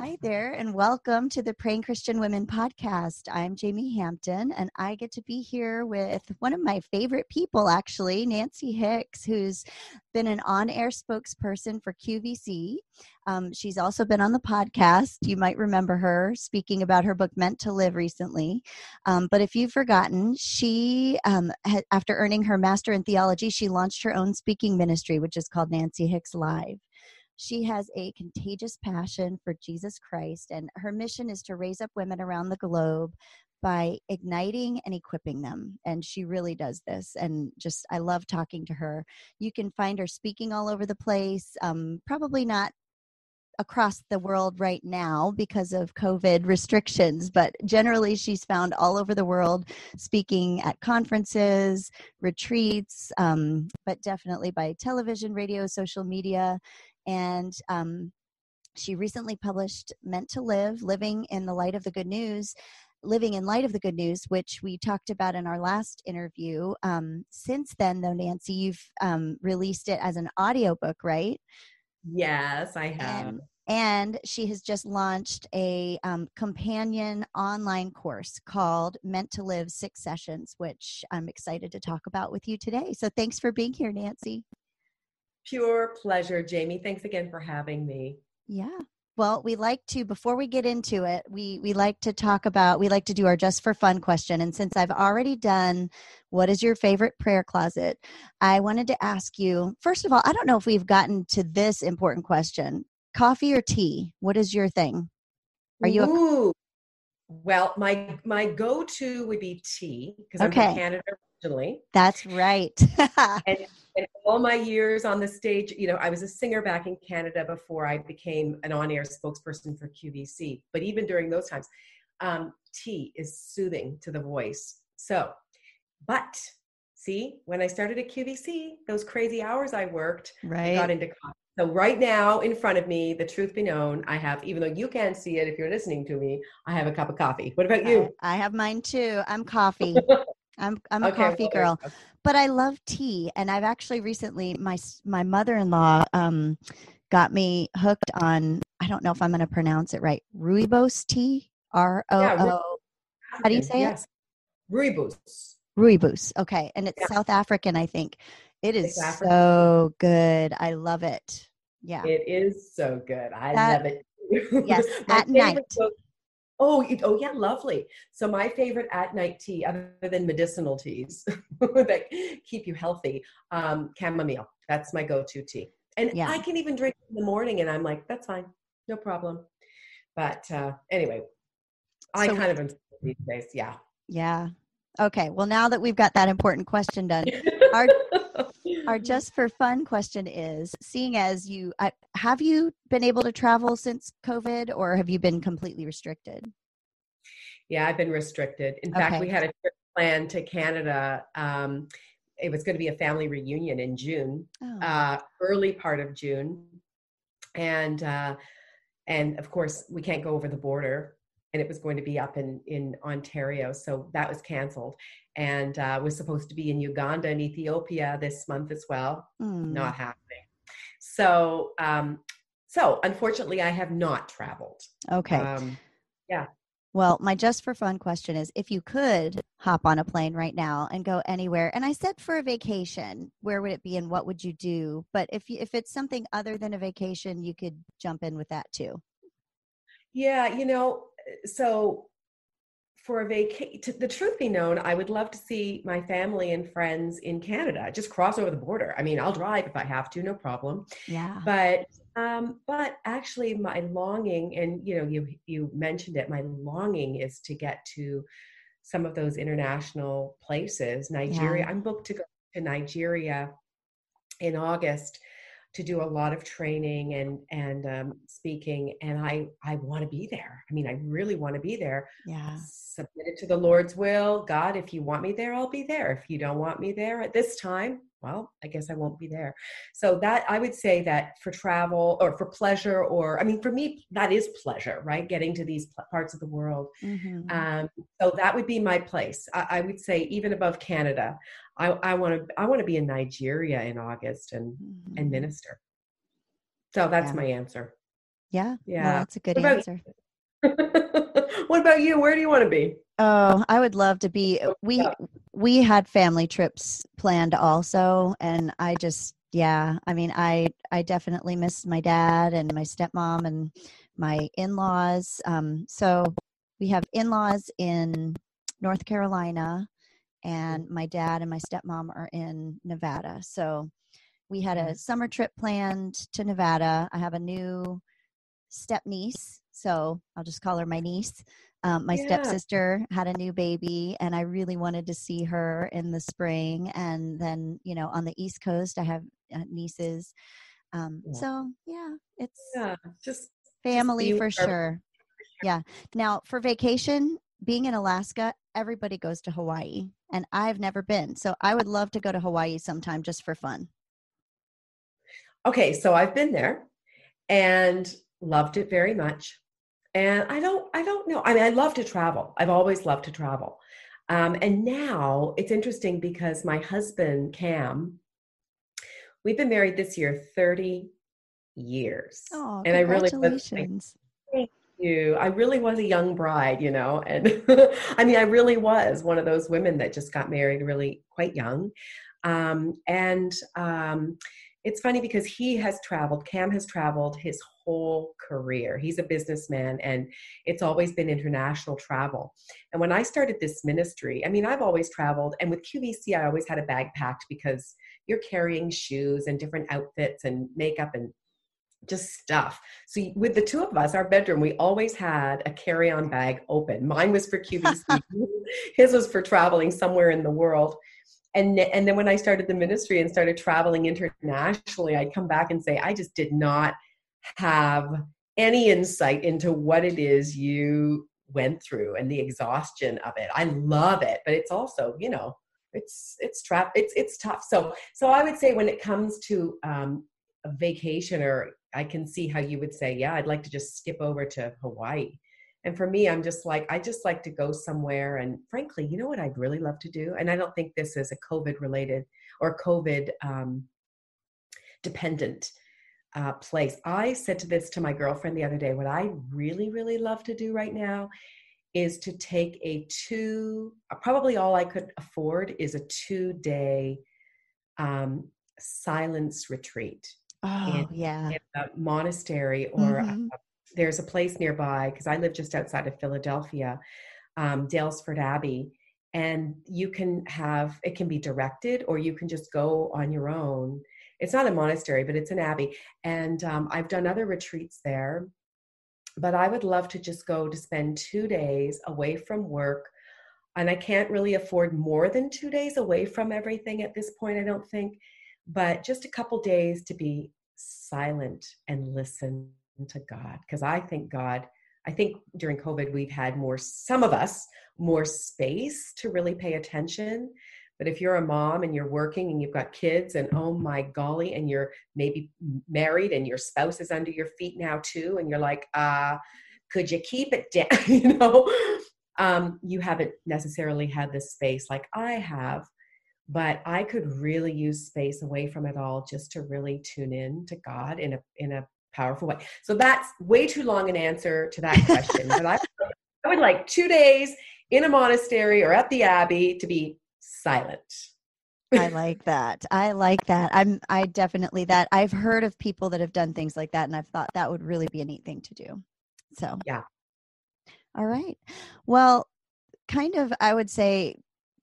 Hi there, and welcome to the Praying Christian Women podcast. I'm Jamie Hampton, and I get to be here with one of my favorite people, actually, Nancy Hicks, who's been an on air spokesperson for QVC. Um, she's also been on the podcast. You might remember her speaking about her book Meant to Live recently. Um, but if you've forgotten, she, um, after earning her master in theology, she launched her own speaking ministry, which is called Nancy Hicks Live. She has a contagious passion for Jesus Christ, and her mission is to raise up women around the globe by igniting and equipping them. And she really does this. And just, I love talking to her. You can find her speaking all over the place, um, probably not across the world right now because of COVID restrictions, but generally she's found all over the world speaking at conferences, retreats, um, but definitely by television, radio, social media and um, she recently published Meant to Live Living in the Light of the Good News. Living in Light of the Good News, which we talked about in our last interview. Um, since then, though, Nancy, you've um, released it as an audiobook, right? Yes, I have. And, and she has just launched a um, companion online course called Meant to Live Six Sessions, which I'm excited to talk about with you today. So thanks for being here, Nancy. Pure pleasure, Jamie. Thanks again for having me. Yeah. Well, we like to before we get into it, we we like to talk about we like to do our just for fun question and since I've already done what is your favorite prayer closet, I wanted to ask you, first of all, I don't know if we've gotten to this important question. Coffee or tea? What is your thing? Are you Ooh. A- well, my my go-to would be tea because I'm from Canada originally. That's right. and and all my years on the stage, you know, I was a singer back in Canada before I became an on-air spokesperson for QVC. But even during those times, um, tea is soothing to the voice. So, but see, when I started at QVC, those crazy hours I worked, right. I got into coffee. So right now in front of me, the truth be known, I have, even though you can't see it if you're listening to me, I have a cup of coffee. What about you? I, I have mine too. I'm coffee. I'm I'm a okay, coffee girl, but I love tea, and I've actually recently my my mother in law um, got me hooked on. I don't know if I'm going to pronounce it right. Rooibos tea. R O O. How do you say yes. it? Rooibos. Rooibos. Okay, and it's yeah. South African, I think. It is so good. I love it. Yeah. It is so good. I that, love it. yes, at night. Book, Oh, oh yeah, lovely. So my favorite at night tea, other than medicinal teas that keep you healthy, um, chamomile. That's my go-to tea, and yeah. I can even drink in the morning, and I'm like, that's fine, no problem. But uh, anyway, I kind of am these days. Yeah. Yeah. Okay. Well, now that we've got that important question done, our our just for fun question is: Seeing as you uh, have you been able to travel since COVID, or have you been completely restricted? Yeah, I've been restricted. In okay. fact, we had a trip planned to Canada. Um, it was going to be a family reunion in June, oh. uh, early part of June, and uh, and of course we can't go over the border and it was going to be up in in Ontario. So that was canceled, and uh, was supposed to be in Uganda and Ethiopia this month as well. Mm. Not happening. So um, so unfortunately, I have not traveled. Okay. Um, yeah. Well, my just for fun question is if you could hop on a plane right now and go anywhere, and I said for a vacation, where would it be and what would you do? But if you, if it's something other than a vacation, you could jump in with that too. Yeah, you know, so for a vacation, the truth be known, I would love to see my family and friends in Canada. Just cross over the border. I mean, I'll drive if I have to, no problem. Yeah. But um, but actually, my longing, and you know, you you mentioned it. My longing is to get to some of those international places. Nigeria. Yeah. I'm booked to go to Nigeria in August to do a lot of training and and um, speaking and i i want to be there. I mean i really want to be there. Yeah. submit it to the lord's will. God if you want me there i'll be there. If you don't want me there at this time well, I guess I won't be there. So that I would say that for travel or for pleasure, or I mean, for me, that is pleasure, right? Getting to these parts of the world. Mm-hmm. Um, so that would be my place. I, I would say even above Canada, I want to I want to be in Nigeria in August and mm-hmm. and minister. So that's yeah. my answer. Yeah, yeah, no, that's a good answer. what about you? Where do you want to be? Oh, I would love to be. We we had family trips planned also, and I just yeah. I mean, I I definitely miss my dad and my stepmom and my in laws. Um, so we have in laws in North Carolina, and my dad and my stepmom are in Nevada. So we had a mm-hmm. summer trip planned to Nevada. I have a new step niece, so I'll just call her my niece. Um, my yeah. stepsister had a new baby, and I really wanted to see her in the spring. And then, you know, on the East Coast, I have uh, nieces. Um, yeah. So, yeah, it's yeah, just family just for sure. Yeah. Now, for vacation, being in Alaska, everybody goes to Hawaii, and I've never been. So, I would love to go to Hawaii sometime just for fun. Okay, so I've been there and loved it very much and i don't i don't know. I mean i love to travel. I've always loved to travel. Um, and now it's interesting because my husband cam we've been married this year 30 years. Oh and i really was, thank you. I really was a young bride you know and i mean i really was one of those women that just got married really quite young. Um, and um, it's funny because he has traveled cam has traveled his whole career. He's a businessman and it's always been international travel. And when I started this ministry, I mean, I've always traveled, and with QVC, I always had a bag packed because you're carrying shoes and different outfits and makeup and just stuff. So with the two of us, our bedroom, we always had a carry-on bag open. Mine was for QVC, his was for traveling somewhere in the world. And, and then when I started the ministry and started traveling internationally, I'd come back and say, I just did not have any insight into what it is you went through and the exhaustion of it. I love it, but it's also, you know, it's it's trap it's it's tough. So so I would say when it comes to um, a vacation, or I can see how you would say, yeah, I'd like to just skip over to Hawaii. And for me, I'm just like, I just like to go somewhere. And frankly, you know what I'd really love to do? And I don't think this is a COVID related or COVID um, dependent uh, place. I said to this to my girlfriend the other day. What I really, really love to do right now is to take a two. Probably all I could afford is a two day um, silence retreat. Oh in, yeah, in a monastery or mm-hmm. a, there's a place nearby because I live just outside of Philadelphia, um, Daylesford Abbey, and you can have it can be directed or you can just go on your own it's not a monastery, but it's an abbey. And um, I've done other retreats there. But I would love to just go to spend two days away from work. And I can't really afford more than two days away from everything at this point, I don't think. But just a couple days to be silent and listen to God. Because I think God, I think during COVID, we've had more, some of us, more space to really pay attention but if you're a mom and you're working and you've got kids and oh my golly, and you're maybe married and your spouse is under your feet now too, and you're like, uh, could you keep it down? you know, um, you haven't necessarily had this space like I have, but I could really use space away from it all just to really tune in to God in a in a powerful way. So that's way too long an answer to that question. but I, I would like two days in a monastery or at the abbey to be silent. I like that. I like that. I'm I definitely that I've heard of people that have done things like that and I've thought that would really be a neat thing to do. So Yeah. All right. Well, kind of I would say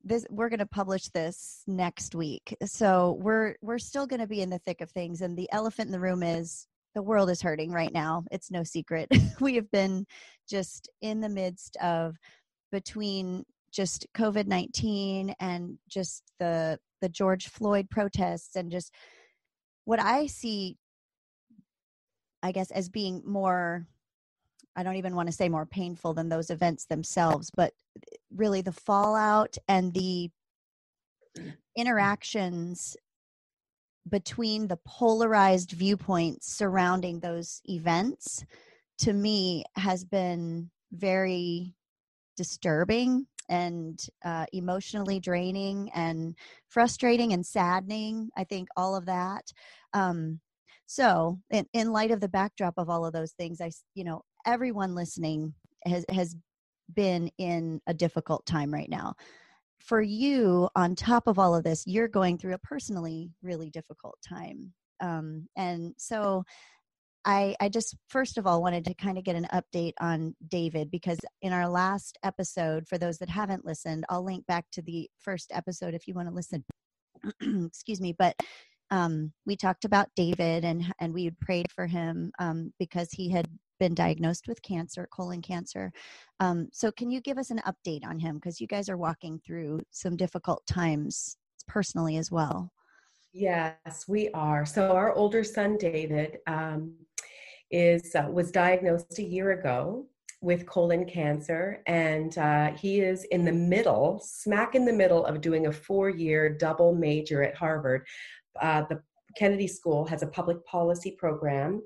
this we're going to publish this next week. So we're we're still going to be in the thick of things and the elephant in the room is the world is hurting right now. It's no secret. we have been just in the midst of between just COVID 19 and just the, the George Floyd protests and just what I see I guess, as being more, I don't even want to say more painful than those events themselves, but really the fallout and the interactions between the polarized viewpoints surrounding those events to me has been very disturbing and uh, emotionally draining and frustrating and saddening i think all of that. Um, so in, in light of the backdrop of all of those things i you know everyone listening has has been in a difficult time right now. For you on top of all of this you're going through a personally really difficult time. Um, and so I, I just first of all wanted to kind of get an update on David because in our last episode, for those that haven't listened, I'll link back to the first episode if you want to listen. Excuse me, but um, we talked about David and and we had prayed for him um, because he had been diagnosed with cancer, colon cancer. Um, so, can you give us an update on him because you guys are walking through some difficult times personally as well? Yes, we are. So, our older son David um, is uh, was diagnosed a year ago with colon cancer, and uh, he is in the middle, smack in the middle of doing a four-year double major at Harvard. Uh, the Kennedy School has a public policy program,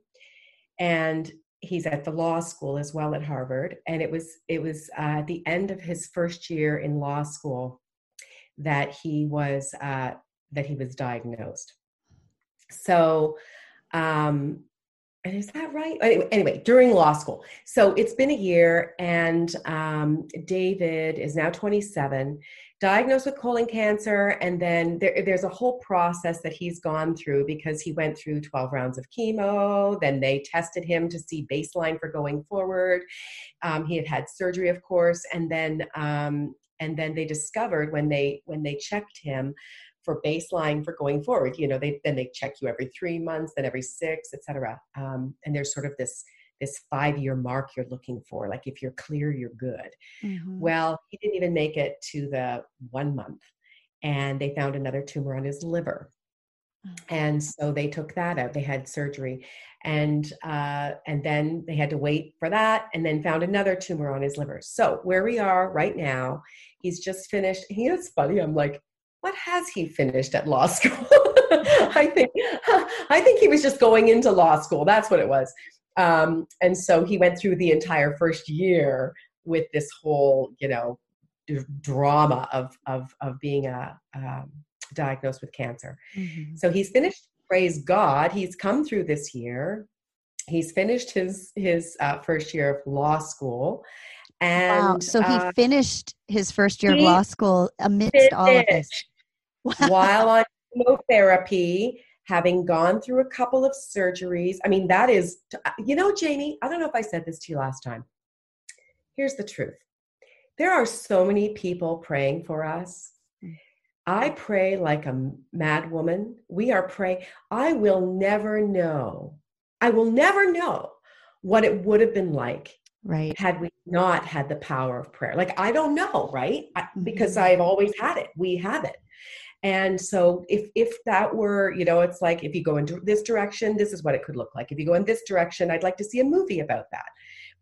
and he's at the law school as well at Harvard. And it was it was uh, at the end of his first year in law school that he was uh, that he was diagnosed. So um, and is that right? Anyway, during law school. So it's been a year, and um, David is now 27, diagnosed with colon cancer. And then there, there's a whole process that he's gone through because he went through 12 rounds of chemo. Then they tested him to see baseline for going forward. Um, he had had surgery, of course, and then um, and then they discovered when they when they checked him for baseline for going forward. You know, they then they check you every three months, then every six, etc. Um, and there's sort of this this five year mark you're looking for. Like if you're clear, you're good. Mm-hmm. Well, he didn't even make it to the one month, and they found another tumor on his liver. Oh. And so they took that out. They had surgery, and uh, and then they had to wait for that, and then found another tumor on his liver. So where we are right now, he's just finished. He is funny. I'm like, what has he finished at law school? I think I think he was just going into law school. That's what it was. Um, and so he went through the entire first year with this whole, you know, d- drama of of of being a um, diagnosed with cancer. Mm-hmm. So he's finished. Praise God, he's come through this year. He's finished his his uh, first year of law school, and wow. so he uh, finished his first year of law school amidst all of this. While on chemotherapy, having gone through a couple of surgeries. I mean, that is, uh, you know, Jamie, I don't know if I said this to you last time. Here's the truth there are so many people praying for us. I pray like a mad woman. We are praying. I will never know. I will never know what it would have been like right had we not had the power of prayer like i don't know right I, because mm-hmm. i've always had it we have it and so if if that were, you know, it's like if you go into this direction, this is what it could look like. If you go in this direction, I'd like to see a movie about that.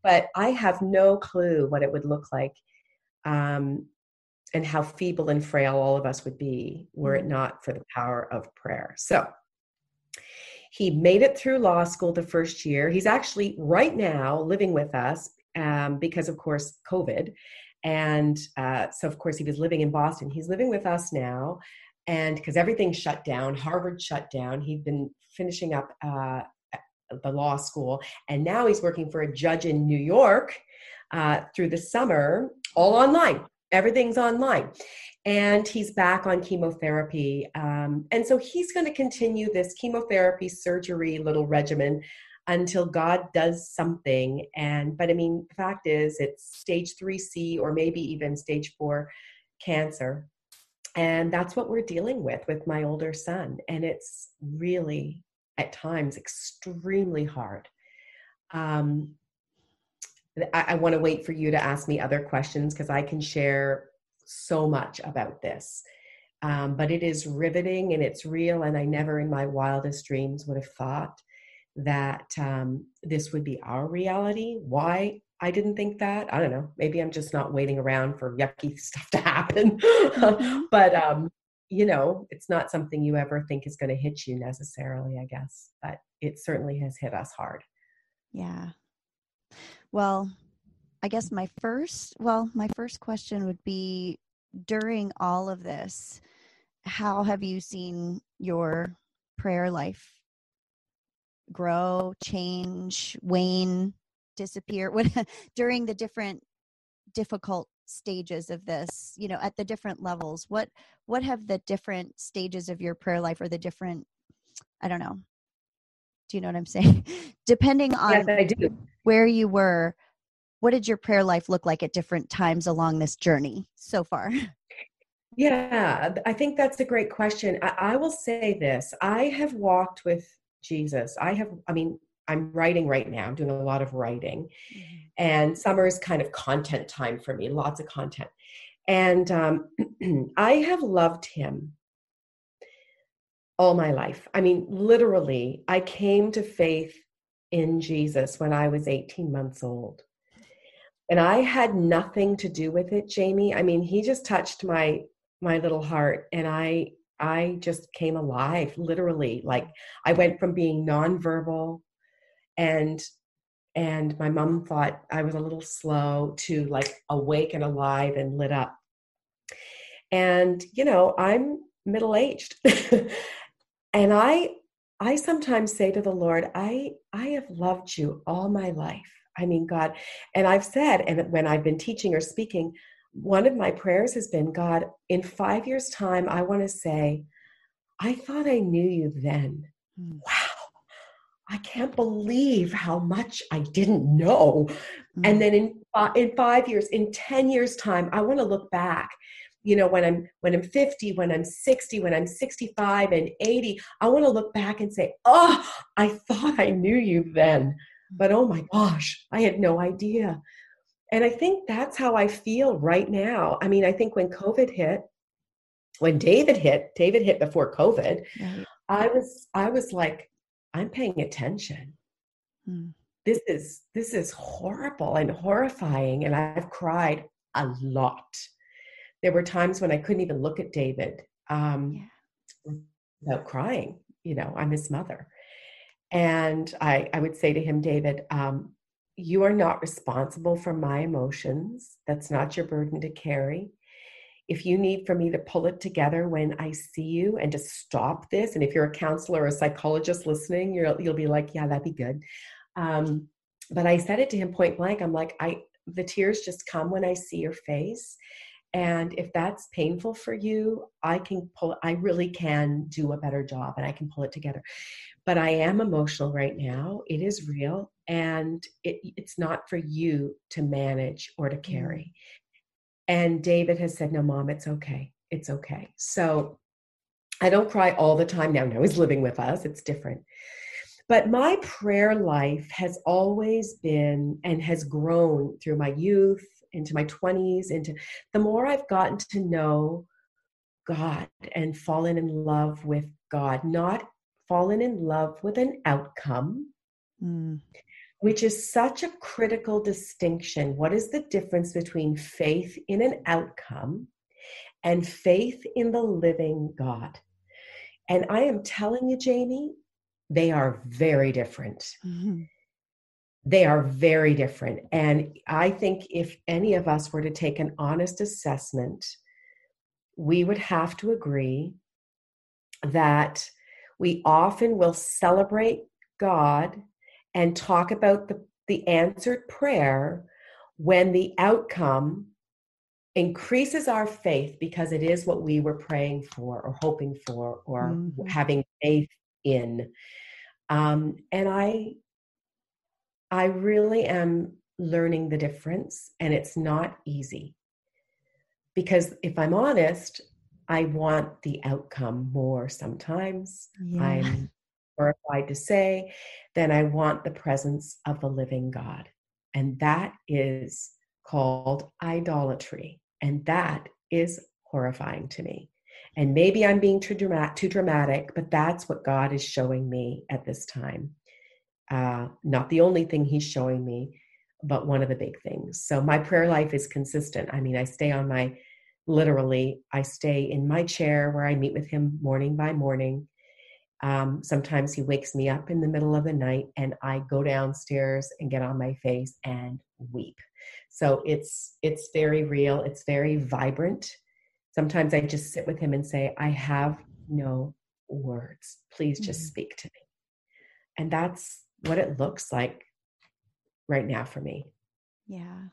But I have no clue what it would look like. Um, and how feeble and frail all of us would be were it mm-hmm. not for the power of prayer. So he made it through law school the first year. He's actually right now living with us um, because, of course, COVID. And uh, so, of course, he was living in Boston. He's living with us now and because everything shut down harvard shut down he'd been finishing up uh, the law school and now he's working for a judge in new york uh, through the summer all online everything's online. And he's back on chemotherapy um, and so he's going to continue this chemotherapy surgery little regimen until god does something and but i mean the fact is it's stage 3c or maybe even stage 4 cancer and that's what we're dealing with with my older son. And it's really, at times, extremely hard. Um, I, I want to wait for you to ask me other questions because I can share so much about this. Um, but it is riveting and it's real. And I never in my wildest dreams would have thought that um, this would be our reality. Why I didn't think that, I don't know. Maybe I'm just not waiting around for yucky stuff to happen. Mm-hmm. but um, you know, it's not something you ever think is going to hit you necessarily, I guess. But it certainly has hit us hard. Yeah. Well, I guess my first, well, my first question would be during all of this, how have you seen your prayer life grow, change, wane, disappear? What during the different difficult stages of this, you know, at the different levels, what what have the different stages of your prayer life or the different I don't know. Do you know what I'm saying? Depending on yes, where you were, what did your prayer life look like at different times along this journey so far? Yeah, I think that's a great question. I, I, will say this I have walked with Jesus. I have, I mean, I'm writing right now, I'm doing a lot of writing. Mm-hmm. And summer is kind of content time for me, lots of content. And um, I have loved him all my life. I mean, literally, I came to faith in Jesus when I was 18 months old. And I had nothing to do with it, Jamie. I mean, he just touched my my little heart and I I just came alive literally. Like I went from being nonverbal and and my mom thought I was a little slow to like awake and alive and lit up. And you know, I'm middle aged. and I I sometimes say to the Lord, I I have loved you all my life. I mean, God, and I've said, and when I've been teaching or speaking, one of my prayers has been God, in five years' time, I want to say, I thought I knew you then. Mm. Wow. I can't believe how much I didn't know. Mm. And then in in 5 years, in 10 years time, I want to look back. You know, when I'm when I'm 50, when I'm 60, when I'm 65 and 80, I want to look back and say, "Oh, I thought I knew you then." But oh my gosh, I had no idea. And I think that's how I feel right now. I mean, I think when COVID hit, when David hit, David hit before COVID, right. I was I was like, I'm paying attention. Hmm. This is this is horrible and horrifying. And I've cried a lot. There were times when I couldn't even look at David um, yeah. without crying. You know, I'm his mother. And I, I would say to him, David, um, you are not responsible for my emotions. That's not your burden to carry. If you need for me to pull it together when I see you and to stop this, and if you're a counselor or a psychologist listening, you'll you'll be like, yeah, that'd be good. Um, but I said it to him point blank. I'm like, I the tears just come when I see your face. And if that's painful for you, I can pull, I really can do a better job and I can pull it together. But I am emotional right now. It is real and it, it's not for you to manage or to carry. Mm-hmm. And David has said, No, mom, it's okay. It's okay. So I don't cry all the time now. Now he's living with us, it's different. But my prayer life has always been and has grown through my youth, into my 20s, into the more I've gotten to know God and fallen in love with God, not fallen in love with an outcome, mm which is such a critical distinction. What is the difference between faith in an outcome and faith in the living God? And I am telling you, Jamie, they are very different. Mm-hmm. They are very different. And I think if any of us were to take an honest assessment, we would have to agree that we often will celebrate God and talk about the, the answered prayer when the outcome increases our faith because it is what we were praying for or hoping for or mm-hmm. having faith in um, and i i really am learning the difference and it's not easy because if i'm honest i want the outcome more sometimes yeah. i'm horrified to say, then I want the presence of the living God. And that is called idolatry. And that is horrifying to me. And maybe I'm being too dramatic, too dramatic, but that's what God is showing me at this time. Uh, not the only thing he's showing me, but one of the big things. So my prayer life is consistent. I mean, I stay on my literally, I stay in my chair where I meet with him morning by morning. Um, sometimes he wakes me up in the middle of the night and I go downstairs and get on my face and weep. So it's it's very real, it's very vibrant. Sometimes I just sit with him and say, I have no words. Please just mm-hmm. speak to me. And that's what it looks like right now for me. Yeah.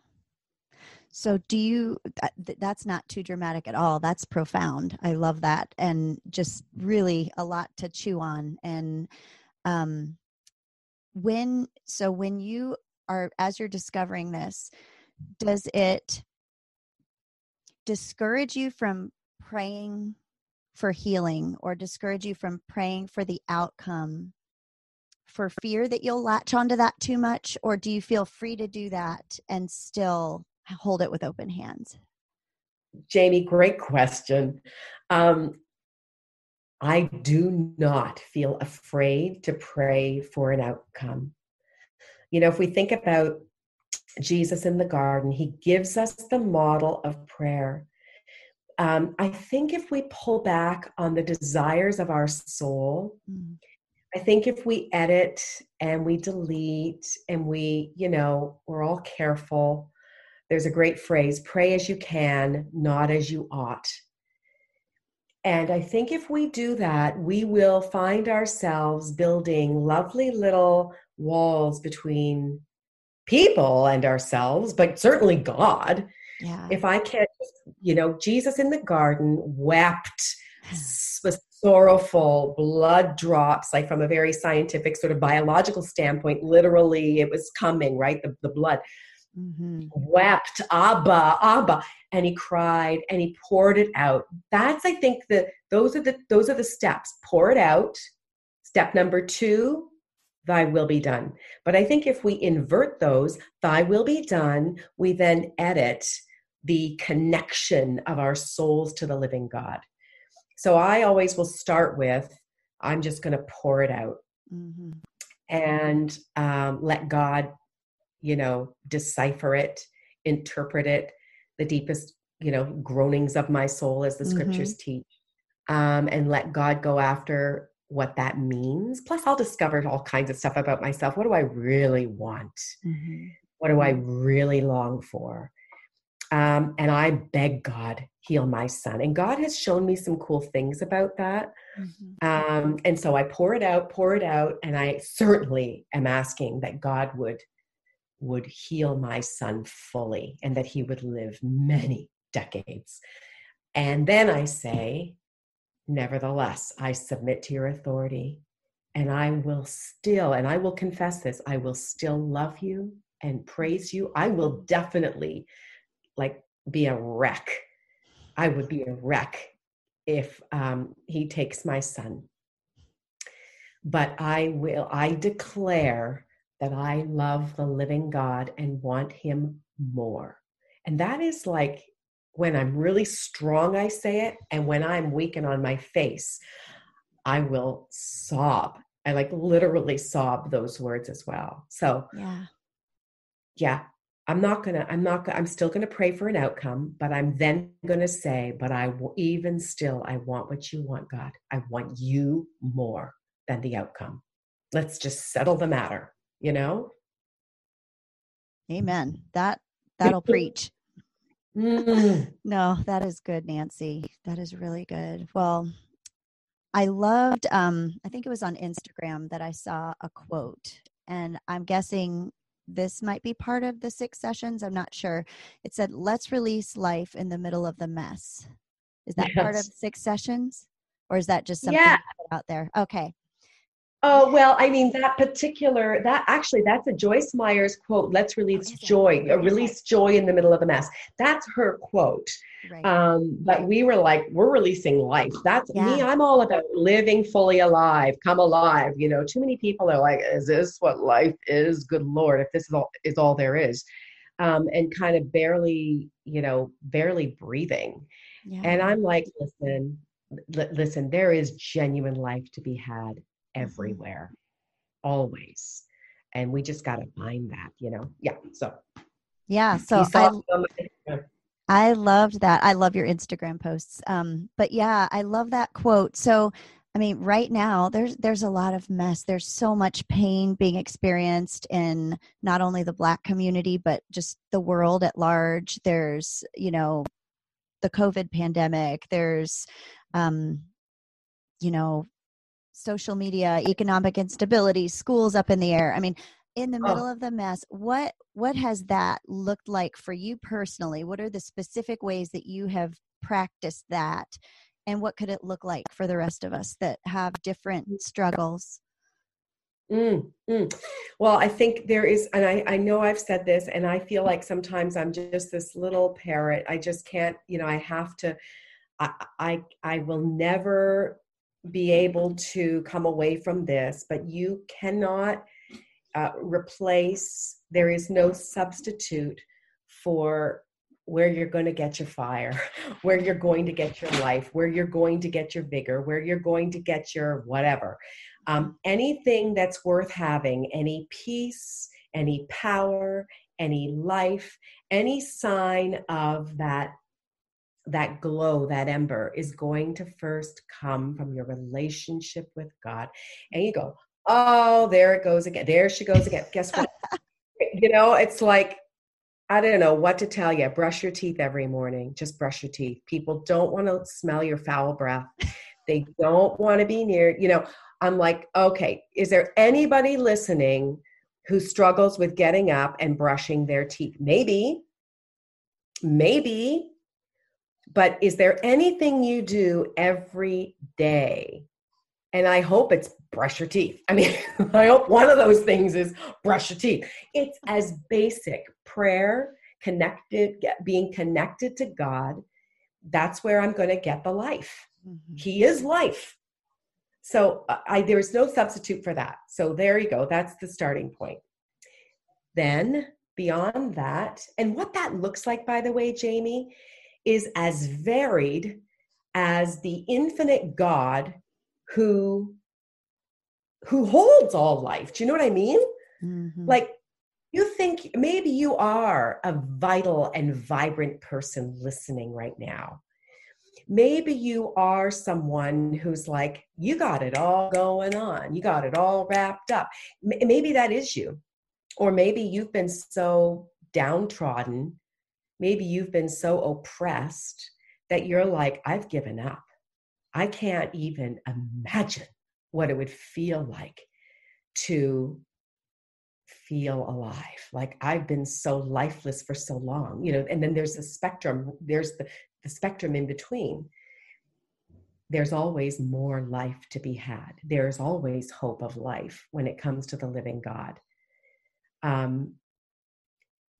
So, do you, that, that's not too dramatic at all. That's profound. I love that. And just really a lot to chew on. And, um, when, so when you are, as you're discovering this, does it discourage you from praying for healing or discourage you from praying for the outcome for fear that you'll latch onto that too much or do you feel free to do that and still hold it with open hands. Jamie great question. Um, i do not feel afraid to pray for an outcome. You know if we think about jesus in the garden he gives us the model of prayer. Um, i think if we pull back on the desires of our soul mm. I think if we edit and we delete and we, you know, we're all careful. There's a great phrase pray as you can, not as you ought. And I think if we do that, we will find ourselves building lovely little walls between people and ourselves, but certainly God. Yeah. If I can't, you know, Jesus in the garden wept, was sorrowful blood drops like from a very scientific sort of biological standpoint literally it was coming right the, the blood mm-hmm. wept abba abba and he cried and he poured it out. That's i think the those are the those are the steps. Pour it out. Step number two thy will be done. But i think if we invert those thy will be done we then edit the connection of our souls to the living god. So I always will start with, I'm just going to pour it out. Mm-hmm. and um, let God, you know, decipher it, interpret it, the deepest, you know, groanings of my soul, as the mm-hmm. scriptures teach, um, and let God go after what that means. Plus, I'll discover all kinds of stuff about myself. What do I really want? Mm-hmm. What do I really long for? Um, and I beg God, heal my son. And God has shown me some cool things about that. Mm-hmm. Um, and so I pour it out, pour it out, and I certainly am asking that God would would heal my son fully and that he would live many decades. And then I say, nevertheless, I submit to your authority and I will still, and I will confess this, I will still love you and praise you. I will definitely like be a wreck. I would be a wreck if um, he takes my son. But I will, I declare that I love the living God and want him more. And that is like when I'm really strong, I say it. And when I'm weak and on my face, I will sob. I like literally sob those words as well. So, yeah. Yeah, I'm not gonna, I'm not, I'm still gonna pray for an outcome, but I'm then gonna say, but I will even still, I want what you want, God. I want you more than the outcome. Let's just settle the matter, you know? Amen. That, that'll preach. Mm. No, that is good, Nancy. That is really good. Well, I loved, um, I think it was on Instagram that I saw a quote, and I'm guessing this might be part of the six sessions. I'm not sure. It said, let's release life in the middle of the mess. Is that yes. part of six sessions? Or is that just something yeah. out there? Okay. Oh, well, I mean, that particular, that actually, that's a Joyce Meyers quote, let's release joy, uh, release joy in the middle of a mess. That's her quote. Right. Um, but we were like, we're releasing life. That's yeah. me. I'm all about living fully alive, come alive. You know, too many people are like, is this what life is? Good Lord, if this is all, is all there is. Um, and kind of barely, you know, barely breathing. Yeah. And I'm like, listen, l- listen, there is genuine life to be had. Everywhere, always. and we just got to find that you know yeah so yeah so I, I loved that i love your instagram posts um but yeah i love that quote so I mean, right now there's there's a lot of mess. There's so much pain being experienced in not only the black community but just the world at large. There's, you know, the COVID pandemic. There's um you know, social media, economic instability, schools up in the air. I mean, in the oh. middle oh. of the mess, what what has that looked like for you personally? What are the specific ways that you have practiced that and what could it look like for the rest of us that have different struggles mm, mm. well i think there is and I, I know i've said this and i feel like sometimes i'm just this little parrot i just can't you know i have to i i, I will never be able to come away from this but you cannot uh, replace there is no substitute for where you're going to get your fire, where you're going to get your life, where you're going to get your vigor, where you're going to get your whatever. Um, anything that's worth having, any peace, any power, any life, any sign of that that glow, that ember is going to first come from your relationship with God. And you go, oh, there it goes again. There she goes again. Guess what? you know, it's like I don't know what to tell you. Brush your teeth every morning. Just brush your teeth. People don't want to smell your foul breath. They don't want to be near, you know. I'm like, okay, is there anybody listening who struggles with getting up and brushing their teeth? Maybe, maybe, but is there anything you do every day? And I hope it's brush your teeth. I mean, I hope one of those things is brush your teeth. It's as basic prayer, connected, get, being connected to God. That's where I'm going to get the life. Mm-hmm. He is life. So I, there's no substitute for that. So there you go. That's the starting point. Then beyond that, and what that looks like, by the way, Jamie, is as varied as the infinite God who who holds all life. Do you know what I mean? Mm-hmm. Like you think maybe you are a vital and vibrant person listening right now. Maybe you are someone who's like, you got it all going on, you got it all wrapped up. Maybe that is you. Or maybe you've been so downtrodden, maybe you've been so oppressed that you're like, I've given up. I can't even imagine what it would feel like to feel alive. Like i've been so lifeless for so long you know and then there's a spectrum there's the, the spectrum in between. There's always more life to be had. There's always hope of life when it comes to the living god. Um,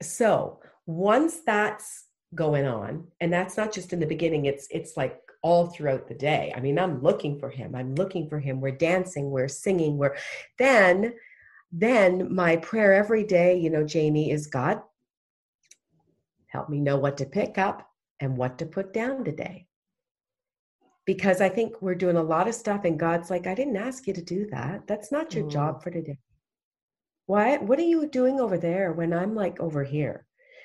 so once that's going on and that's not just in the beginning it's it's like all throughout the day. I mean, I'm looking for him. I'm looking for him. We're dancing, we're singing, we're then then my prayer every day, you know, Jamie, is God, help me know what to pick up and what to put down today. Because I think we're doing a lot of stuff and God's like, I didn't ask you to do that. That's not your mm. job for today. What what are you doing over there when I'm like over here?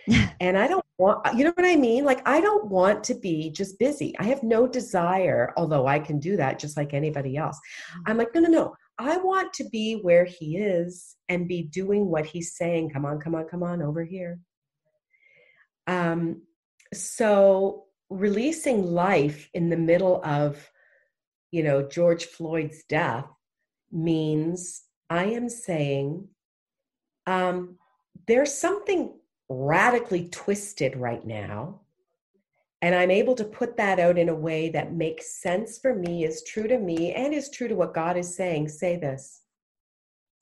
and I don't want, you know what I mean? Like, I don't want to be just busy. I have no desire, although I can do that just like anybody else. I'm like, no, no, no. I want to be where he is and be doing what he's saying. Come on, come on, come on over here. Um, so releasing life in the middle of, you know, George Floyd's death means I am saying um, there's something radically twisted right now. And I'm able to put that out in a way that makes sense for me, is true to me, and is true to what God is saying. Say this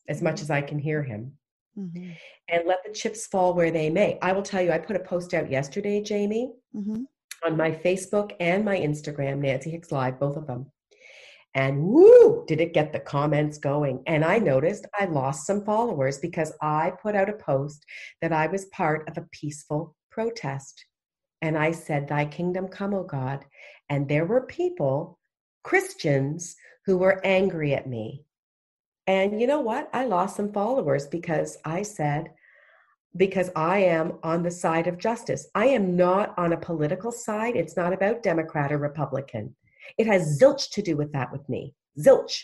as much as I can hear Him. Mm-hmm. And let the chips fall where they may. I will tell you, I put a post out yesterday, Jamie, mm-hmm. on my Facebook and my Instagram, Nancy Hicks Live, both of them. And woo, did it get the comments going. And I noticed I lost some followers because I put out a post that I was part of a peaceful protest. And I said, Thy kingdom come, O God. And there were people, Christians, who were angry at me. And you know what? I lost some followers because I said, because I am on the side of justice. I am not on a political side. It's not about Democrat or Republican. It has zilch to do with that with me. Zilch.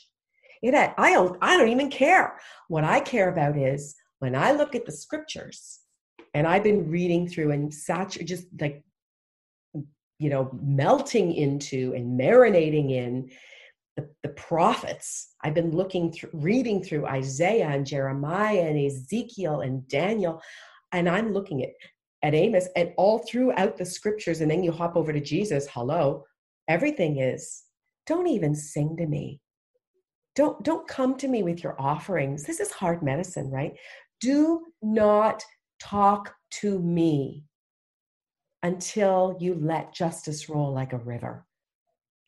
It had, I don't I don't even care. What I care about is when I look at the scriptures, and I've been reading through and such just like you know melting into and marinating in the, the prophets. I've been looking through, reading through Isaiah and Jeremiah and Ezekiel and Daniel, and I'm looking at, at Amos and all throughout the scriptures. And then you hop over to Jesus. Hello, everything is. Don't even sing to me. Don't don't come to me with your offerings. This is hard medicine, right? Do not talk to me until you let justice roll like a river.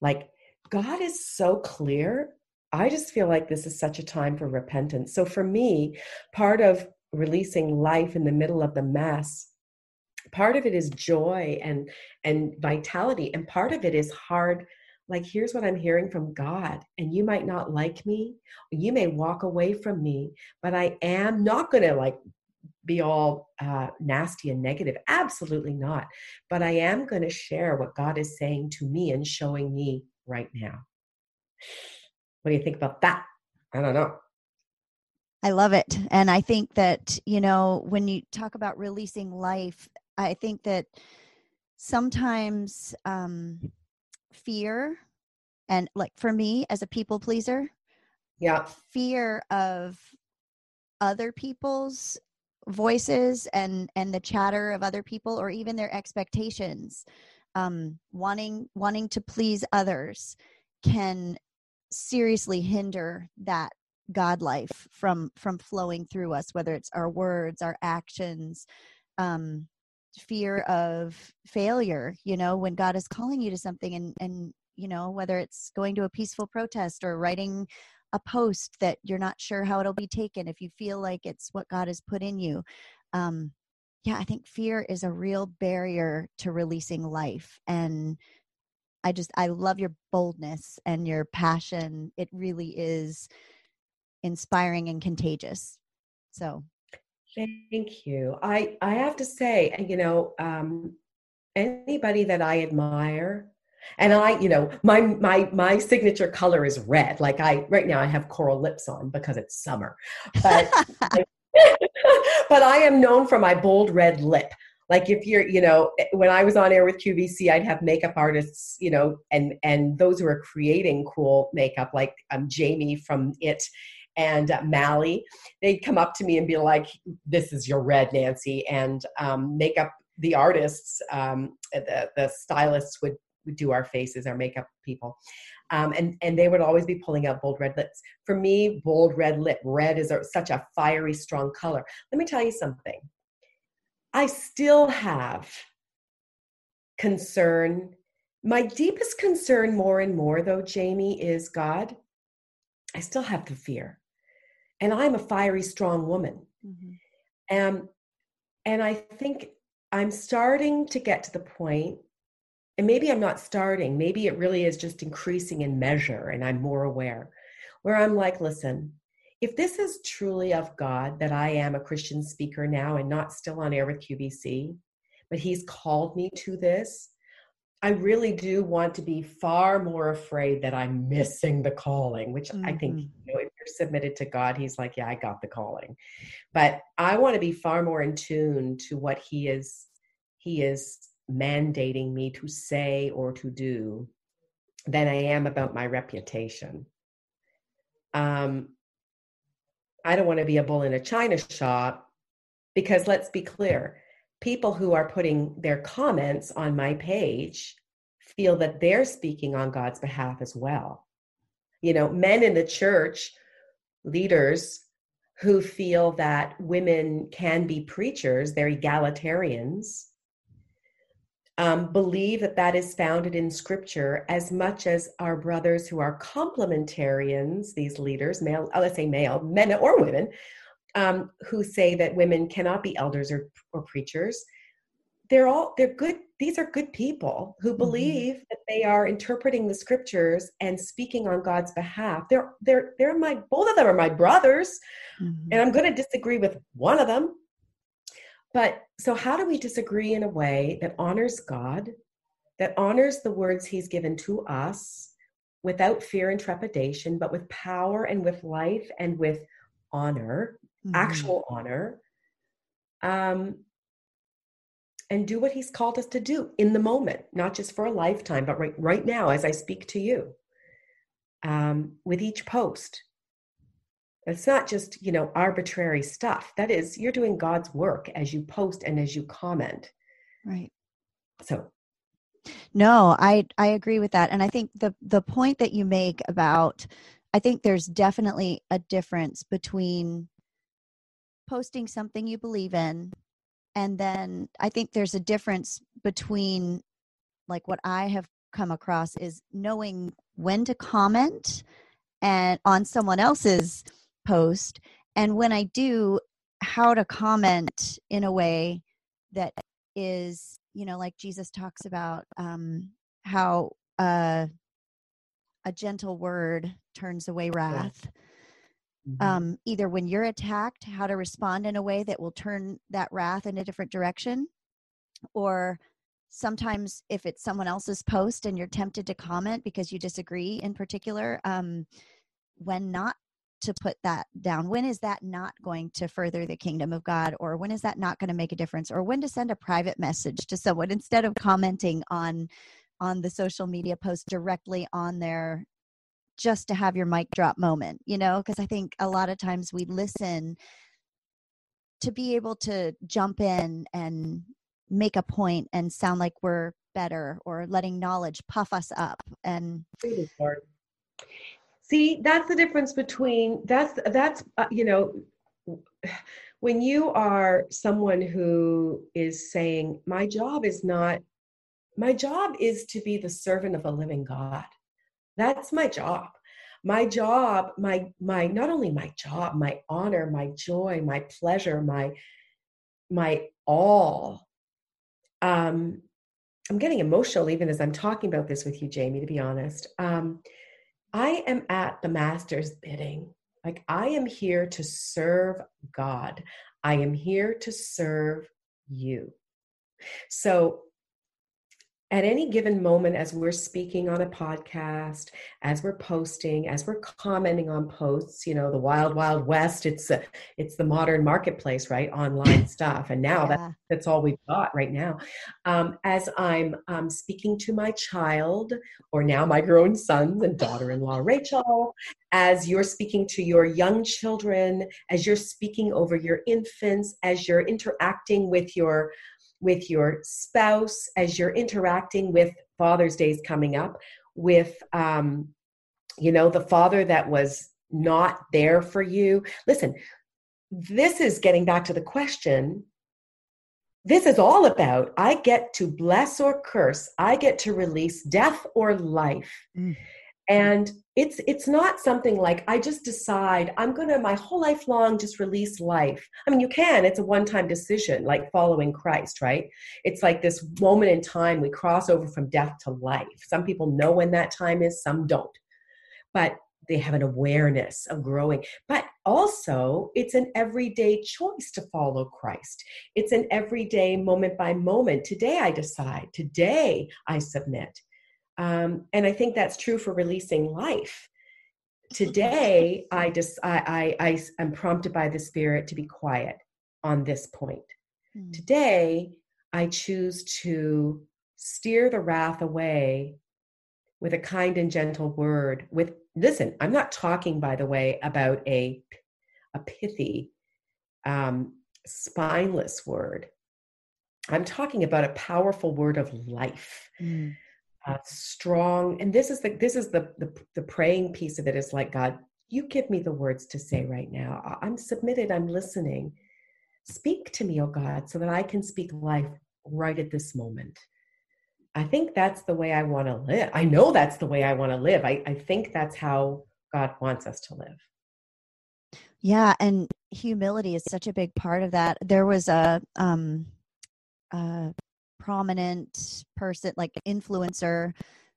Like God is so clear. I just feel like this is such a time for repentance. So for me, part of releasing life in the middle of the mess, part of it is joy and and vitality and part of it is hard like here's what i'm hearing from god and you might not like me you may walk away from me but i am not going to like be all uh, nasty and negative absolutely not but i am going to share what god is saying to me and showing me right now. What do you think about that? I don't know. I love it. And I think that, you know, when you talk about releasing life, I think that sometimes um, fear and like for me as a people pleaser, yeah, fear of other people's voices and and the chatter of other people or even their expectations um, wanting wanting to please others can seriously hinder that god life from from flowing through us whether it's our words our actions um fear of failure you know when god is calling you to something and and you know whether it's going to a peaceful protest or writing a post that you're not sure how it'll be taken if you feel like it's what god has put in you um yeah, I think fear is a real barrier to releasing life. And I just, I love your boldness and your passion. It really is inspiring and contagious. So thank you. I, I have to say, you know, um, anybody that I admire, and I, you know, my my my signature color is red. Like I right now I have coral lips on because it's summer. But but I am known for my bold red lip. Like if you're, you know, eh, when I was on air with QVC, I'd have makeup artists, you know, and and those who are creating cool makeup, like um, Jamie from It and uh, Mally, they'd come up to me and be like, "This is your red, Nancy," and um, makeup the artists, um, the the stylists would would do our faces, our makeup people. Um, and and they would always be pulling out bold red lips. For me, bold red lip, red is a, such a fiery, strong color. Let me tell you something. I still have concern. My deepest concern, more and more, though, Jamie, is God. I still have the fear, and I'm a fiery, strong woman. Mm-hmm. Um, and I think I'm starting to get to the point and maybe I'm not starting, maybe it really is just increasing in measure and I'm more aware, where I'm like, listen, if this is truly of God that I am a Christian speaker now and not still on air with QVC, but He's called me to this, I really do want to be far more afraid that I'm missing the calling, which mm-hmm. I think mm-hmm. you know, submitted to God, He's like, yeah, I got the calling. But I want to be far more in tune to what He is. He is mandating me to say or to do than I am about my reputation. Um, I don't want to be a bull in a china shop because let's be clear people who are putting their comments on my page feel that they're speaking on God's behalf as well. You know, men in the church, leaders who feel that women can be preachers, they're egalitarians um, believe that that is founded in scripture as much as our brothers who are complementarians, these leaders, male, uh, let's say male, men or women, um, who say that women cannot be elders or, or preachers. They're all they're good these are good people who mm-hmm. believe mm-hmm. that they are interpreting the scriptures and speaking on god's behalf they're they're they're my both of them are my brothers mm-hmm. and i'm going to disagree with one of them but so how do we disagree in a way that honors god that honors the words he's given to us without fear and trepidation but with power and with life and with honor mm-hmm. actual honor um and do what he's called us to do in the moment not just for a lifetime but right, right now as i speak to you um, with each post. It's not just you know arbitrary stuff. That is you're doing god's work as you post and as you comment. Right. So. No i i agree with that. And i think the the point that you make about i think there's definitely a difference between posting something you believe in and then i think there's a difference between like what i have come across is knowing when to comment and on someone else's post and when i do how to comment in a way that is you know like jesus talks about um how uh a gentle word turns away wrath mm-hmm. um, either when you're attacked, how to respond in a way that will turn that wrath in a different direction, or sometimes if it's someone else's post and you're tempted to comment because you disagree in particular, um, when not to put that down when is that not going to further the kingdom of god or when is that not going to make a difference or when to send a private message to someone instead of commenting on on the social media post directly on their just to have your mic drop moment, you know, because I think a lot of times we listen to be able to jump in and make a point and sound like we're better or letting knowledge puff us up and see that's the difference between that's that's uh, you know when you are someone who is saying my job is not my job is to be the servant of a living god that's my job. My job my my not only my job my honor my joy my pleasure my my all. Um i'm getting emotional even as i'm talking about this with you jamie to be honest. Um i am at the master's bidding. Like i am here to serve god. I am here to serve you. So at any given moment as we're speaking on a podcast as we're posting as we're commenting on posts you know the wild wild west it's a, it's the modern marketplace right? Online stuff. And now yeah. that, that's all we've got right now. Um, as i'm um, speaking to my child or now my grown sons and daughter-in-law rachel as you're speaking to your young children as you're speaking over your infants as you're interacting with your with your spouse as you're interacting with Father's Days coming up, with, um, you know, the father that was not there for you. Listen, this is getting back to the question. This is all about I get to bless or curse, I get to release death or life. Mm and it's it's not something like i just decide i'm going to my whole life long just release life. I mean you can it's a one time decision like following christ right? It's like this moment in time we cross over from death to life. Some people know when that time is some don't. But they have an awareness of growing. But also it's an everyday choice to follow christ. It's an everyday moment by moment. Today i decide. Today i submit um, and I think that's true for releasing life. Today, I just I, I I am prompted by the Spirit to be quiet on this point. Mm. Today, I choose to steer the wrath away with a kind and gentle word. With listen, I'm not talking, by the way, about a a pithy, um, spineless word. I'm talking about a powerful word of life. Mm uh, strong and this is the this is the, the the praying piece of it. Is like god you give me the words to say right now. I'm submitted. I'm listening. Speak to me oh god so that i can speak life right at this moment. I think that's the way i want to live. I know that's the way i want to live. I, I think that's how god wants us to live. Yeah and humility is such a big part of that. There was a um uh prominent person, like influencer,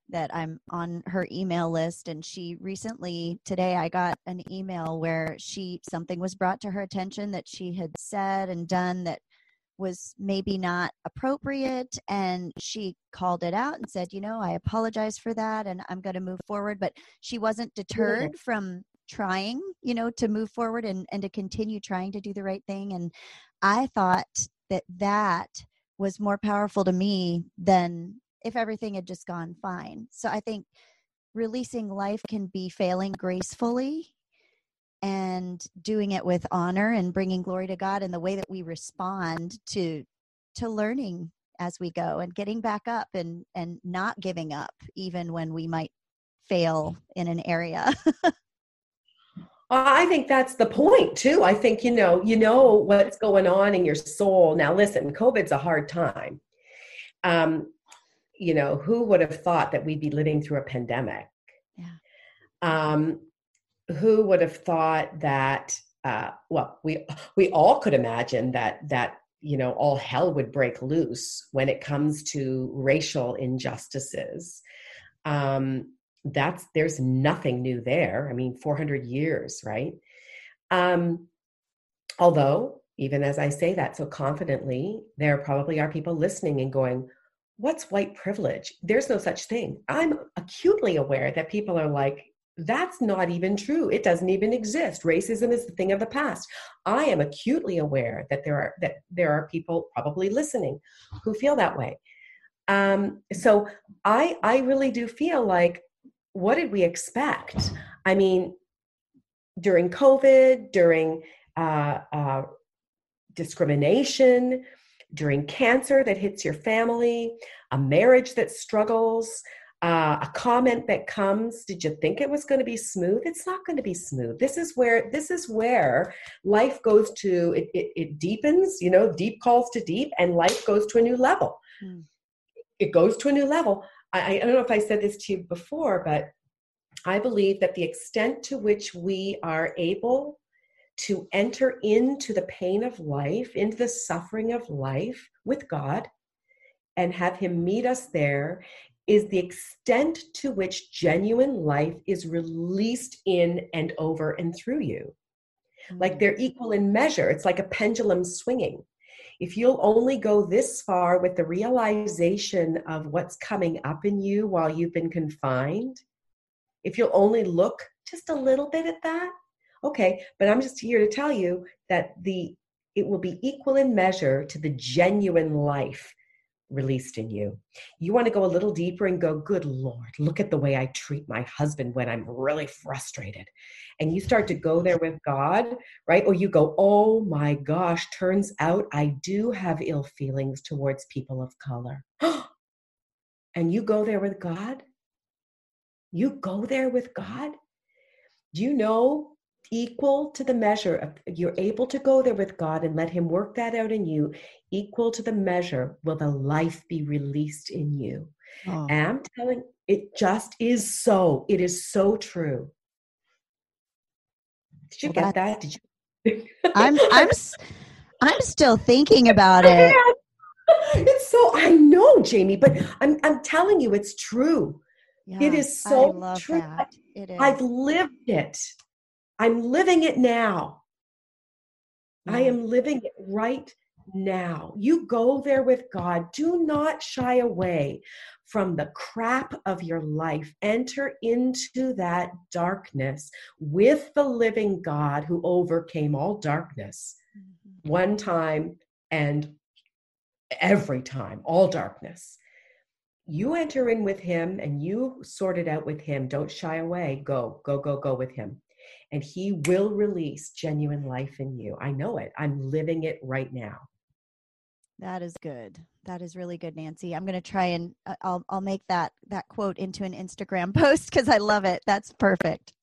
that I'm on her email list. And she recently, today, I got an email where she, something was brought to her attention that she had said and done that was maybe not appropriate. And she called it out and said, you know, I apologize for that and I'm going to move forward. But she wasn't deterred from trying, you know, to move forward and, and to continue trying to do the right thing. And I thought that that was more powerful to me than if everything had just gone fine. So I think releasing life can be failing gracefully and doing it with honor and bringing glory to God in the way that we respond to to learning as we go and getting back up and and not giving up even when we might fail in an area. I think that's the point too. I think you know, you know what's going on in your soul. Now listen, COVID's a hard time. Um, you know, who would have thought that we'd be living through a pandemic? Yeah. Um, who would have thought that? Uh, well, we we all could imagine that that you know all hell would break loose when it comes to racial injustices. Um, that's there's nothing new there. I mean, 400 years, right? Um, although, even as I say that so confidently, there probably are people listening and going, what's white privilege? There's no such thing. I'm acutely aware that people are like, that's not even true. It doesn't even exist. Racism is the thing of the past. I am acutely aware that there are that there are people probably listening who feel that way. Um, so I I really do feel like what did we expect? I mean, during COVID, during uh, uh, discrimination, during cancer that hits your family, a marriage that struggles, uh, a comment that comes did you think it was going to be smooth it's not going to be smooth this is where this is where life goes to it, it, it deepens you know deep calls to deep and life goes to a new level mm. it goes to a new level I, I don't know if i said this to you before but i believe that the extent to which we are able to enter into the pain of life, into the suffering of life with God, and have Him meet us there is the extent to which genuine life is released in and over and through you. Mm-hmm. Like they're equal in measure, it's like a pendulum swinging. If you'll only go this far with the realization of what's coming up in you while you've been confined, if you'll only look just a little bit at that, Okay, but I'm just here to tell you that the it will be equal in measure to the genuine life released in you. You want to go a little deeper and go, Good Lord, look at the way I treat my husband when I'm really frustrated. And you start to go there with God, right? Or you go, Oh my gosh, turns out I do have ill feelings towards people of color. and you go there with God? You go there with God? Do you know equal to the measure of you're able to go there with God and let Him work that out in you, equal to the measure will the life be released in you. Oh. And I'm telling it just is so. It is so true. Did you well, get that? Did you? I'm I'm I'm still thinking about it. It's so I know, Jamie, but I'm I'm telling you, it's true. Yeah, it is so true. That. It is. I've lived it. I'm living it now. I am living it right now. You go there with God. Do not shy away from the crap of your life. Enter into that darkness with the living God who overcame all darkness mm-hmm. one time and every time, all darkness. You enter in with him and you sort it out with him. Don't shy away. Go, go, go, go with him and he will release genuine life in you. I know it. I'm living it right now. That is good. That is really good, Nancy. I'm going to try and uh, I'll I'll make that that quote into an Instagram post cuz I love it. That's perfect.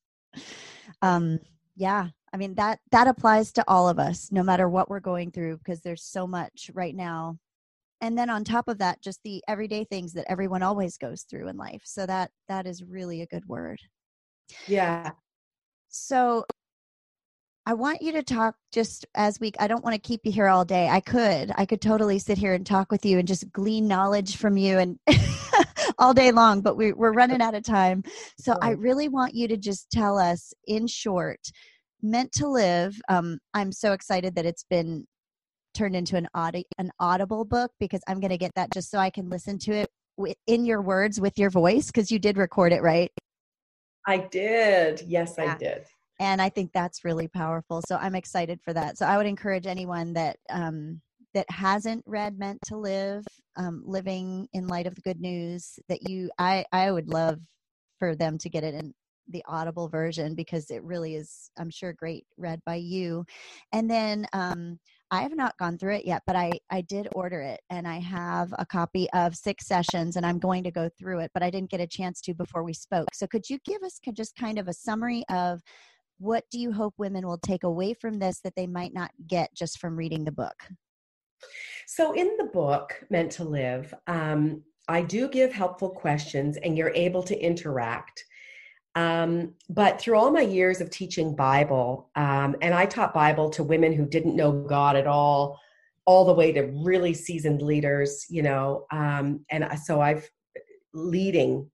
Um yeah, I mean that that applies to all of us no matter what we're going through because there's so much right now. And then on top of that just the everyday things that everyone always goes through in life. So that that is really a good word. Yeah. So I want you to talk just as we I don't want to keep you here all day. I could. I could totally sit here and talk with you and just glean knowledge from you and all day long, but we, we're running out of time. So I really want you to just tell us in short, meant to live. Um, I'm so excited that it's been turned into an audi- an audible book because I'm going to get that just so I can listen to it in your words with your voice because you did record it, right? I did. Yes, yeah. I did and i think that's really powerful so i'm excited for that so i would encourage anyone that um, that hasn't read meant to live um, living in light of the good news that you i i would love for them to get it in the audible version because it really is i'm sure great read by you and then um, I have not gone through it yet, but I, I did order it and I have a copy of six sessions and I'm going to go through it, but I didn't get a chance to before we spoke. So could you give us just kind of a summary of what do you hope women will take away from this that they might not get just from reading the book? So, in the book, Meant to Live, um, I do give helpful questions and you're able to interact. Um, but through all my years of teaching Bible, um, and I taught Bible to women who didn't know God at all, all the way to really seasoned leaders, you know. Um, and so I've leading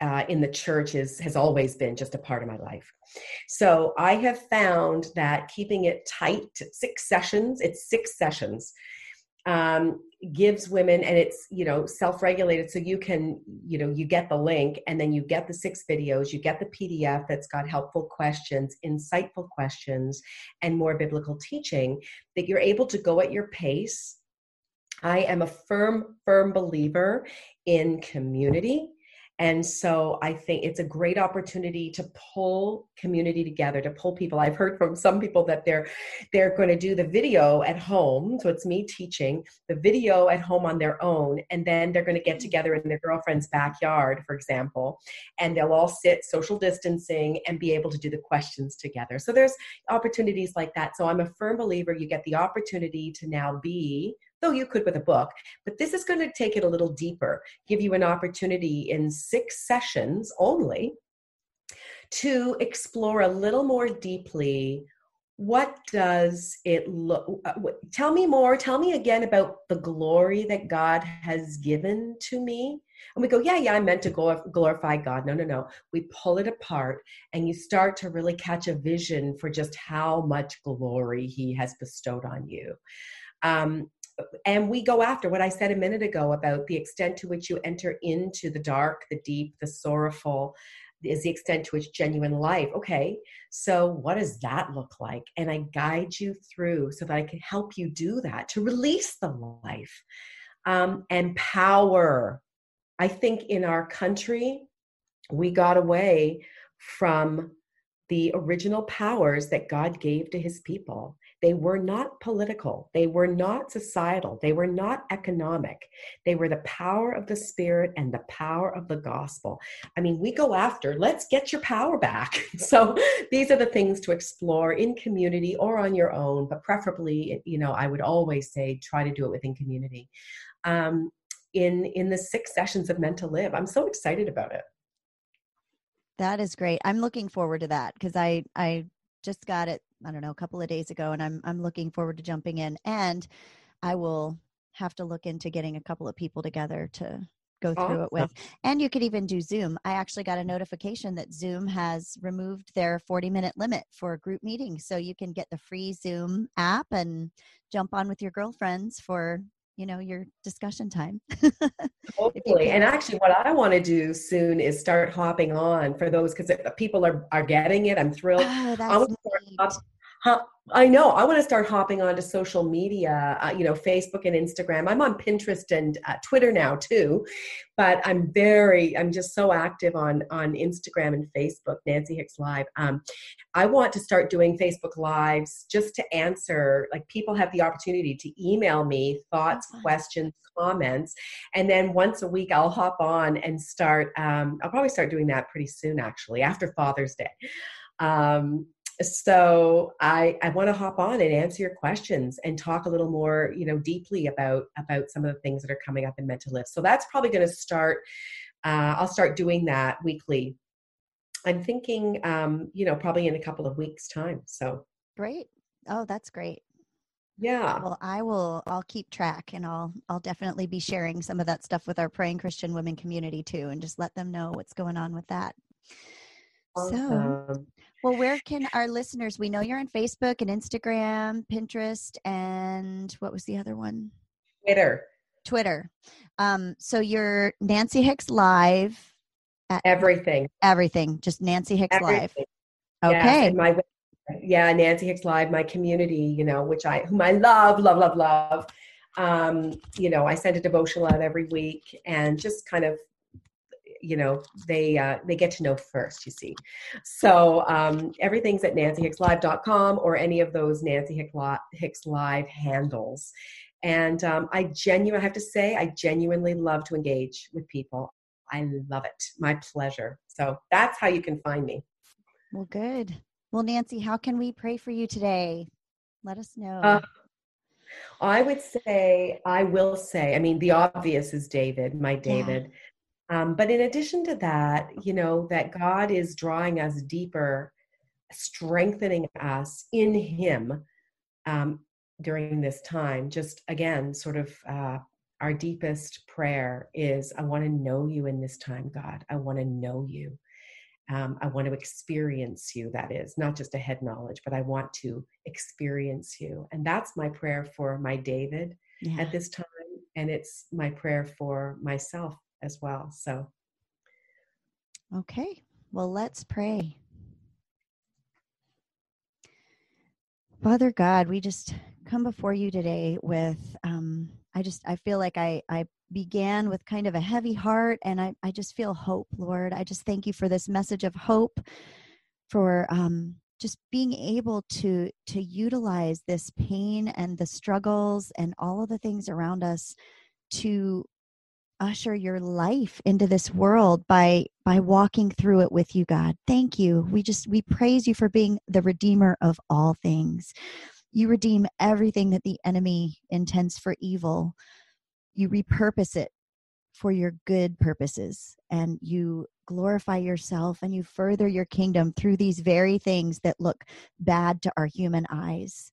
uh, in the church is, has always been just a part of my life. So I have found that keeping it tight, six sessions, it's six sessions, um, gives women, and it's, you know, self regulated. So you can, you know, you get the link and then you get the six videos, you get the PDF that's got helpful questions, insightful questions, and more biblical teaching that you're able to go at your pace. I am a firm, firm believer in community and so I think it's a great opportunity to pull community together, to pull people. I've heard from some people that they're they're going to do the video at home. So it's me teaching the video at home on their own, and then they're going to get mm. together in their girlfriend's backyard, for example, and they'll all sit social distancing and be able to do the questions together. So there's opportunities like that. So I'm a firm believer you get the opportunity to now be though you could with a book. But this is going to take it a little deeper, give you an opportunity in six sessions only to explore a little more deeply what does it look uh, tell me more tell me again about the glory that god has given to me. And we go yeah yeah i meant to glorify god. No no no. We pull it apart and you start to really catch a vision for just how much glory he has bestowed on you. Um, and we go after what I said a minute ago about the extent to which you enter into the dark, the deep, the sorrowful, is the extent to which genuine life. Okay, so what does that look like? And I guide you through so that I can help you do that to release the life um, and power. I think in our country, we got away from the original powers that God gave to his people. They were not political, they were not societal, they were not economic. They were the power of the Spirit and the power of the gospel. I mean, we go after, let's get your power back. so these are the things to explore in community or on your own, but preferably, you know, I would always say try to do it within community. Um, in in the six sessions of meant to live i'm so excited about it that is great i'm looking forward to that because i i just got it I don't know a couple of days ago, and I'm I'm looking forward to jumping in. And I will have to look into getting a couple of people together to go oh, through it with. And you could even do Zoom. I actually got a notification that Zoom has removed their 40 minute limit for group meetings. So you can get the free Zoom app and jump on with your girlfriends for you know your discussion time totally and actually what i want to do soon is start hopping on for those because people are are getting it i'm thrilled. Oh, that's I know. I want to start hopping onto social media, uh, you know, Facebook and Instagram. I'm on Pinterest and uh, Twitter now too, but I'm very, I'm just so active on on Instagram and Facebook. Nancy Hicks Live. Um, I want to start doing Facebook Lives just to answer. Like people have the opportunity to email me thoughts, questions, comments, and then once a week I'll hop on and start. Um, I'll probably start doing that pretty soon, actually, after Father's Day. Um, so I, I want to hop on and answer your questions and talk a little more, you know, deeply about about some of the things that are coming up in Meant to Live. So that's probably going to start. Uh, I'll start doing that weekly. I'm thinking, um, you know, probably in a couple of weeks' time. So Great. Oh, that's great. Yeah. Well, I will I'll keep track and I'll I'll definitely be sharing some of that stuff with our praying Christian women community too and just let them know what's going on with that. Awesome. So, well, where can our listeners? We know you're on Facebook and Instagram, Pinterest, and what was the other one? Twitter. Twitter. Um, so you're Nancy Hicks Live. everything. Everything. Just Nancy Hicks everything. Live. Okay. Yes, my yeah, Nancy Hicks Live, my community, you know, which I whom I love, love, love, love. Um, you know, I send a devotional out every week and just kind of you know they uh, they get to know first you see. So um, everything's at nancyhickslive.com or any of those nancy hicks live handles. And um, i genuinely i have to say i genuinely love to engage with people. I love it. My pleasure. So that's how you can find me. Well good. Well nancy how can we pray for you today? Let us know. Uh, I would say, I will say, I mean, the obvious is David, my David. Um, but in addition to that, you know, that God is drawing us deeper, strengthening us in Him um, during this time. Just again, sort of uh, our deepest prayer is I want to know you in this time, God. I want to know you. Um, I want to experience you, that is, not just a head knowledge, but I want to experience you. And that's my prayer for my David yeah. at this time. And it's my prayer for myself as well. So, okay, well, let's pray. Father God, we just come before you today with, um, I just, I feel like I, I began with kind of a heavy heart and I, I just feel hope, Lord. I just thank you for this message of hope, for um, just being able to to utilize this pain and the struggles and all of the things around us to usher your life into this world by by walking through it with you god thank you we just we praise you for being the redeemer of all things you redeem everything that the enemy intends for evil you repurpose it for your good purposes and you glorify yourself and you further your kingdom through these very things that look bad to our human eyes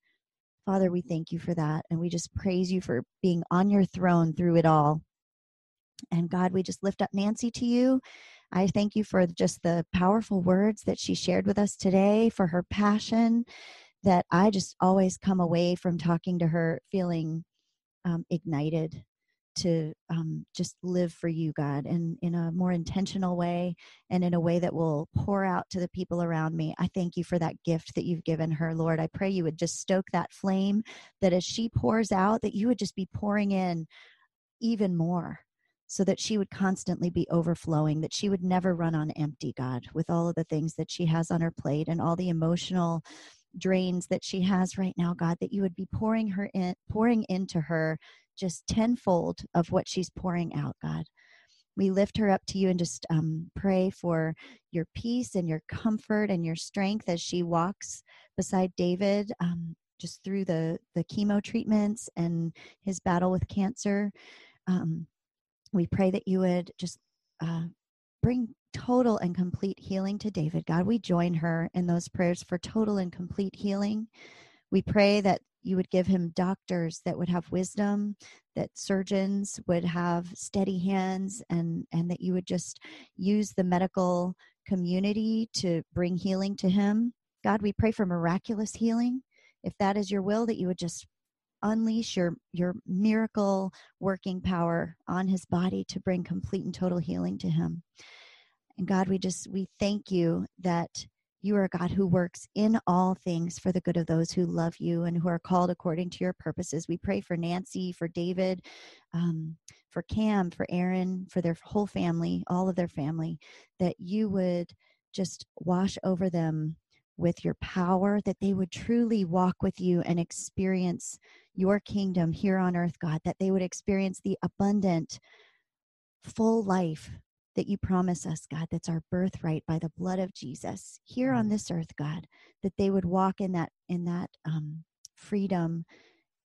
Father, we thank you for that. And we just praise you for being on your throne through it all. And God, we just lift up Nancy to you. I thank you for just the powerful words that she shared with us today, for her passion that I just always come away from talking to her feeling um, ignited to um, just live for you, God, and in a more intentional way and in a way that will pour out to the people around me. I thank you for that gift that you've given her, Lord. I pray you would just stoke that flame, that as she pours out, that you would just be pouring in even more so that she would constantly be overflowing, that she would never run on empty, God, with all of the things that she has on her plate and all the emotional drains that she has right now, God, that you would be pouring her in, pouring into her just tenfold of what she's pouring out, God. We lift her up to you and just um, pray for your peace and your comfort and your strength as she walks beside David, um, just through the the chemo treatments and his battle with cancer. Um, we pray that you would just uh, bring total and complete healing to David. God, we join her in those prayers for total and complete healing. We pray that you would give him doctors that would have wisdom, that surgeons would have steady hands, and, and that you would just use the medical community to bring healing to him. God, we pray for miraculous healing. If that is your will, that you would just unleash your your miracle working power on his body to bring complete and total healing to him. And god we just we thank you that you are a god who works in all things for the good of those who love you and who are called according to your purposes. We pray for nancy for david um, for cam for aaron for their whole family all of their family that you would just wash over them with your power, that they would truly walk with you and experience your kingdom here on earth, God, that they would experience the abundant, full life that you promise us, God, that's our birthright by the blood of Jesus here on mm. this earth, God, that they would walk in that in that um, freedom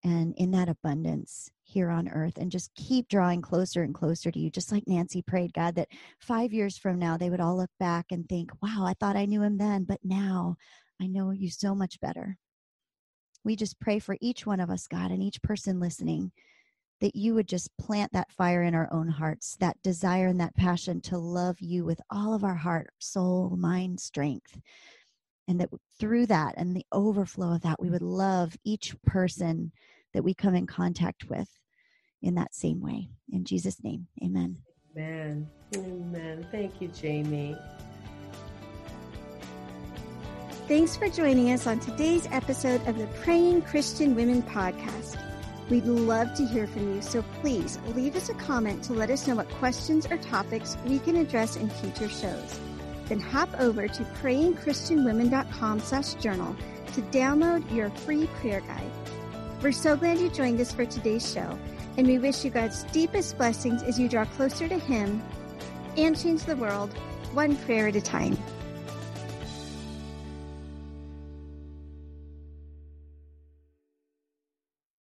and in that abundance here on earth and just keep drawing closer and closer to you just like nancy prayed god that five years from now they would all look back and think wow i thought i knew him then but now i know you so much better We just pray for each one of us, God, and each person listening that you would just plant that fire in our own hearts, that desire and that passion to love you with all of our heart, soul, mind, strength. And that through that and the overflow of that, we would love each person that we come in contact with in that same way. In Jesus' name, amen. Amen. Amen. Thank you, Jamie. Thanks for joining us on today's episode of the Praying Christian Women podcast. We'd love to hear from you, so please leave us a comment to let us know what questions or topics we can address in future shows. Then hop over to prayingchristianwomen.com slash journal to download your free prayer guide. We're so glad you joined us for today's show, and we wish you God's deepest blessings as you draw closer to Him and change the world one prayer at a time.